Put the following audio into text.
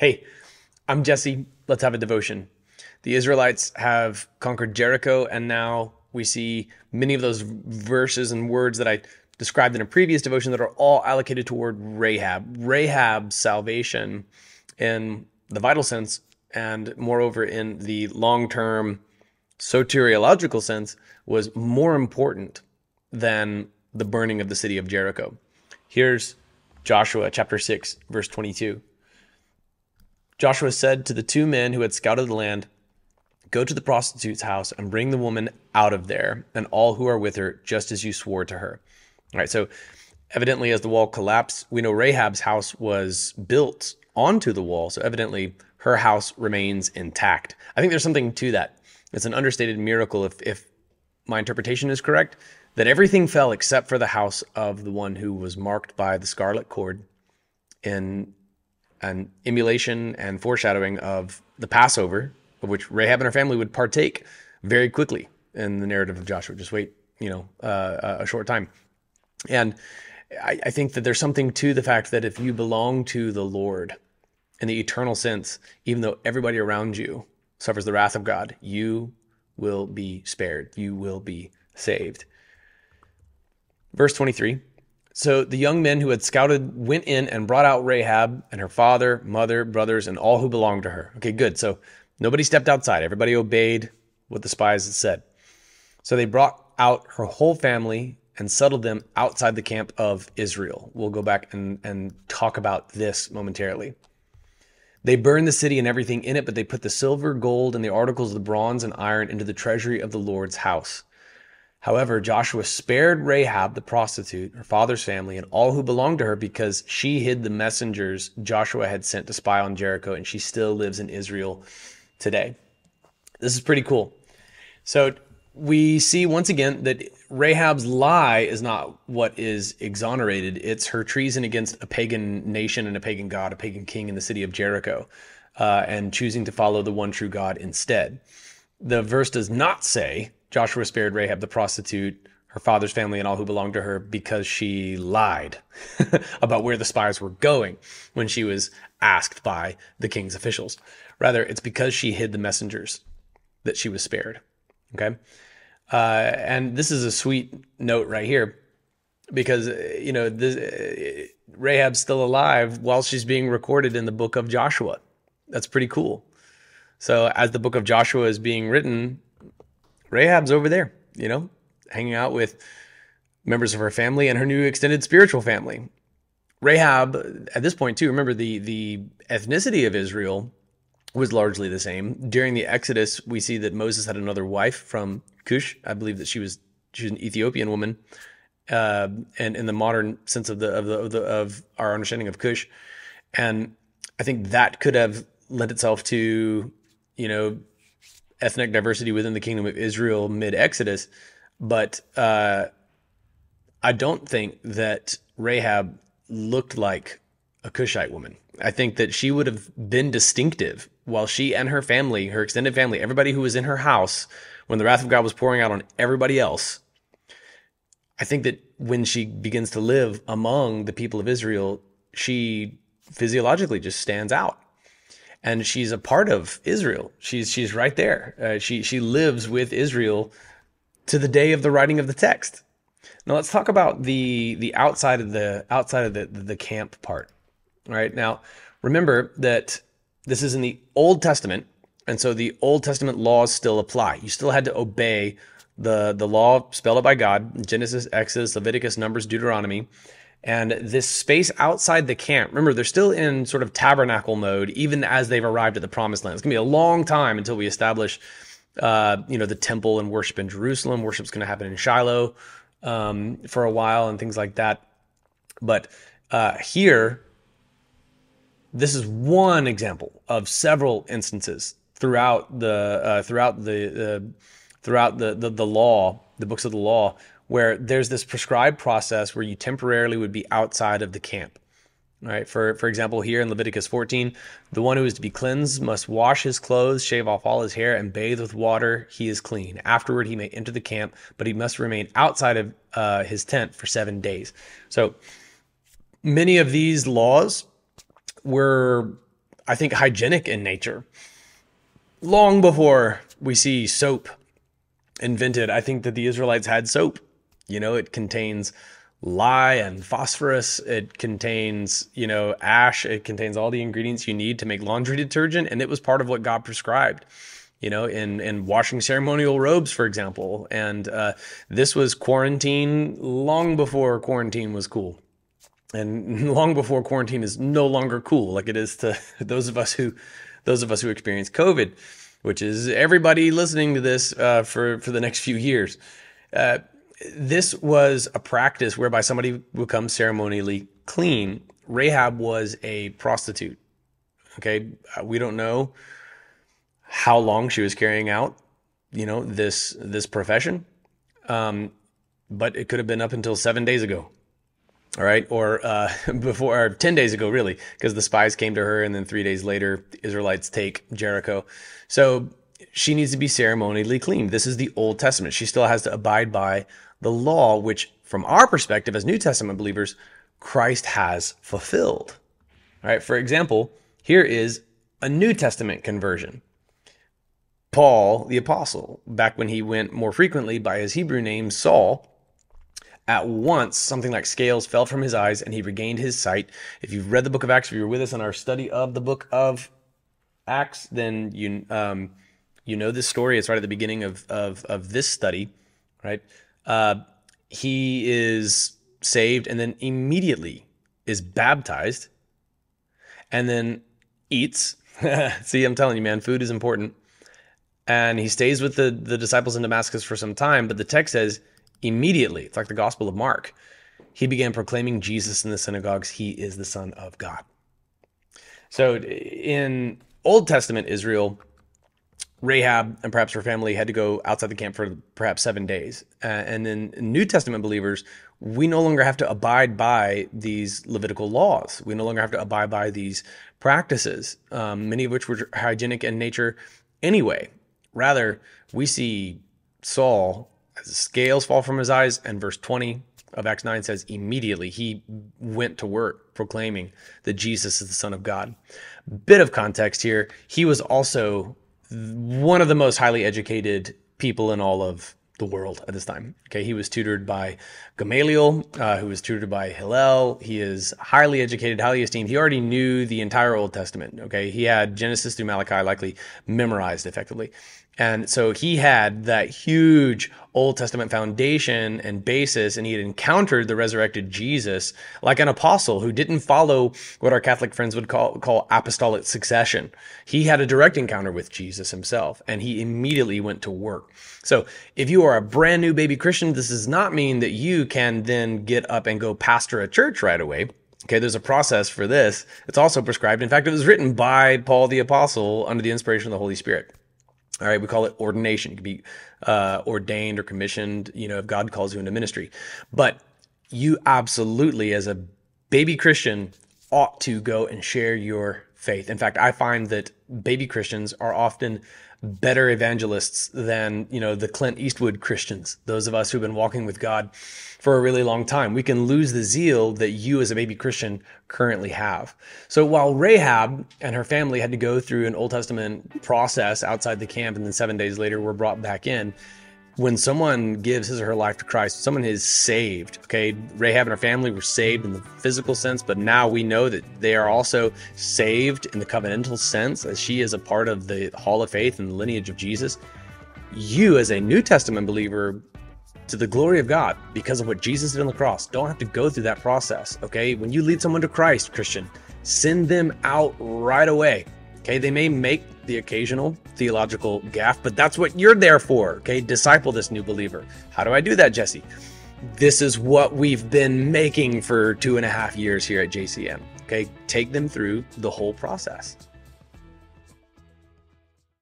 Hey, I'm Jesse. Let's have a devotion. The Israelites have conquered Jericho, and now we see many of those verses and words that I described in a previous devotion that are all allocated toward Rahab. Rahab's salvation in the vital sense, and moreover in the long term soteriological sense, was more important than the burning of the city of Jericho. Here's Joshua chapter 6, verse 22. Joshua said to the two men who had scouted the land, Go to the prostitute's house and bring the woman out of there and all who are with her, just as you swore to her. All right, so evidently, as the wall collapsed, we know Rahab's house was built onto the wall. So evidently, her house remains intact. I think there's something to that. It's an understated miracle if, if my interpretation is correct that everything fell except for the house of the one who was marked by the scarlet cord in an emulation and foreshadowing of the Passover, of which Rahab and her family would partake very quickly in the narrative of Joshua. Just wait, you know, uh, a short time. And I, I think that there's something to the fact that if you belong to the Lord in the eternal sense, even though everybody around you suffers the wrath of God, you will be spared. You will be saved. Verse 23 so the young men who had scouted went in and brought out Rahab and her father, mother, brothers, and all who belonged to her. Okay, good. So nobody stepped outside. Everybody obeyed what the spies had said. So they brought out her whole family and settled them outside the camp of Israel. We'll go back and, and talk about this momentarily. They burned the city and everything in it, but they put the silver, gold, and the articles of the bronze and iron into the treasury of the Lord's house. However, Joshua spared Rahab the prostitute, her father's family, and all who belonged to her because she hid the messengers Joshua had sent to spy on Jericho, and she still lives in Israel today. This is pretty cool. So we see once again that Rahab's lie is not what is exonerated, it's her treason against a pagan nation and a pagan god, a pagan king in the city of Jericho, uh, and choosing to follow the one true God instead. The verse does not say Joshua spared Rahab the prostitute, her father's family, and all who belonged to her because she lied about where the spies were going when she was asked by the king's officials. Rather, it's because she hid the messengers that she was spared. Okay. Uh, and this is a sweet note right here because, you know, this, uh, Rahab's still alive while she's being recorded in the book of Joshua. That's pretty cool. So, as the book of Joshua is being written, Rahab's over there, you know, hanging out with members of her family and her new extended spiritual family. Rahab, at this point too, remember the the ethnicity of Israel was largely the same. During the Exodus, we see that Moses had another wife from Cush. I believe that she was she was an Ethiopian woman, uh, and in the modern sense of the of the, of the of our understanding of Cush, and I think that could have lent itself to you know ethnic diversity within the kingdom of Israel mid Exodus, but uh, I don't think that Rahab looked like a Cushite woman. I think that she would have been distinctive while she and her family, her extended family, everybody who was in her house when the wrath of God was pouring out on everybody else. I think that when she begins to live among the people of Israel, she physiologically just stands out and she's a part of Israel. She's she's right there. Uh, she she lives with Israel to the day of the writing of the text. Now let's talk about the the outside of the outside of the the camp part. All right now, remember that this is in the Old Testament, and so the Old Testament laws still apply. You still had to obey the the law spelled out by God: Genesis, Exodus, Leviticus, Numbers, Deuteronomy. And this space outside the camp, remember, they're still in sort of tabernacle mode, even as they've arrived at the promised land. It's going to be a long time until we establish, uh, you know, the temple and worship in Jerusalem. Worship's going to happen in Shiloh um, for a while and things like that. But uh, here, this is one example of several instances throughout the uh, throughout the throughout the, the the law, the books of the law, where there's this prescribed process where you temporarily would be outside of the camp. Right. For for example, here in Leviticus 14, the one who is to be cleansed must wash his clothes, shave off all his hair, and bathe with water. He is clean. Afterward, he may enter the camp, but he must remain outside of uh, his tent for seven days. So many of these laws were I think, hygienic in nature. Long before we see soap invented, I think that the Israelites had soap. You know, it contains lye and phosphorus. It contains, you know, ash. It contains all the ingredients you need to make laundry detergent. And it was part of what God prescribed, you know, in, in washing ceremonial robes, for example. And uh, this was quarantine long before quarantine was cool. And long before quarantine is no longer cool, like it is to those of us who, those of us who experience COVID, which is everybody listening to this uh, for for the next few years. Uh, this was a practice whereby somebody would become ceremonially clean. Rahab was a prostitute. Okay, uh, we don't know how long she was carrying out, you know, this this profession, um, but it could have been up until seven days ago. All right, or uh, before, or ten days ago, really, because the spies came to her, and then three days later, Israelites take Jericho. So she needs to be ceremonially clean. This is the Old Testament. She still has to abide by the law, which, from our perspective as New Testament believers, Christ has fulfilled. All right, for example, here is a New Testament conversion. Paul, the apostle, back when he went more frequently by his Hebrew name, Saul, at once something like scales fell from his eyes and he regained his sight. If you've read the book of Acts, if you were with us on our study of the book of Acts, then you um, you know this story. It's right at the beginning of of, of this study, right? Uh, he is saved and then immediately is baptized and then eats. See, I'm telling you, man, food is important. And he stays with the, the disciples in Damascus for some time, but the text says immediately, it's like the Gospel of Mark, he began proclaiming Jesus in the synagogues. He is the Son of God. So in Old Testament Israel, Rahab and perhaps her family had to go outside the camp for perhaps seven days. Uh, and then New Testament believers, we no longer have to abide by these Levitical laws. We no longer have to abide by these practices, um, many of which were hygienic in nature anyway. Rather, we see Saul as scales fall from his eyes, and verse 20 of Acts 9 says, immediately he went to work proclaiming that Jesus is the Son of God. Bit of context here. He was also one of the most highly educated people in all of the world at this time. Okay, he was tutored by Gamaliel, uh, who was tutored by Hillel. He is highly educated, highly esteemed. He already knew the entire Old Testament. Okay, he had Genesis through Malachi likely memorized effectively. And so he had that huge Old Testament foundation and basis, and he had encountered the resurrected Jesus like an apostle who didn't follow what our Catholic friends would call, call apostolic succession. He had a direct encounter with Jesus himself, and he immediately went to work. So if you are a brand new baby Christian, this does not mean that you can then get up and go pastor a church right away. Okay, there's a process for this. It's also prescribed. In fact, it was written by Paul the Apostle under the inspiration of the Holy Spirit. All right, we call it ordination. You can be uh, ordained or commissioned, you know, if God calls you into ministry. But you absolutely, as a baby Christian, ought to go and share your faith. In fact, I find that baby Christians are often better evangelists than, you know, the Clint Eastwood Christians, those of us who've been walking with God for a really long time. We can lose the zeal that you as a baby Christian currently have. So while Rahab and her family had to go through an Old Testament process outside the camp and then 7 days later were brought back in, when someone gives his or her life to Christ, someone is saved. Okay, Rahab and her family were saved in the physical sense, but now we know that they are also saved in the covenantal sense, as she is a part of the Hall of Faith and the lineage of Jesus. You, as a New Testament believer, to the glory of God, because of what Jesus did on the cross, don't have to go through that process. Okay, when you lead someone to Christ, Christian, send them out right away. Okay, they may make the occasional theological gaffe, but that's what you're there for. Okay, disciple this new believer. How do I do that, Jesse? This is what we've been making for two and a half years here at JCM. Okay, take them through the whole process.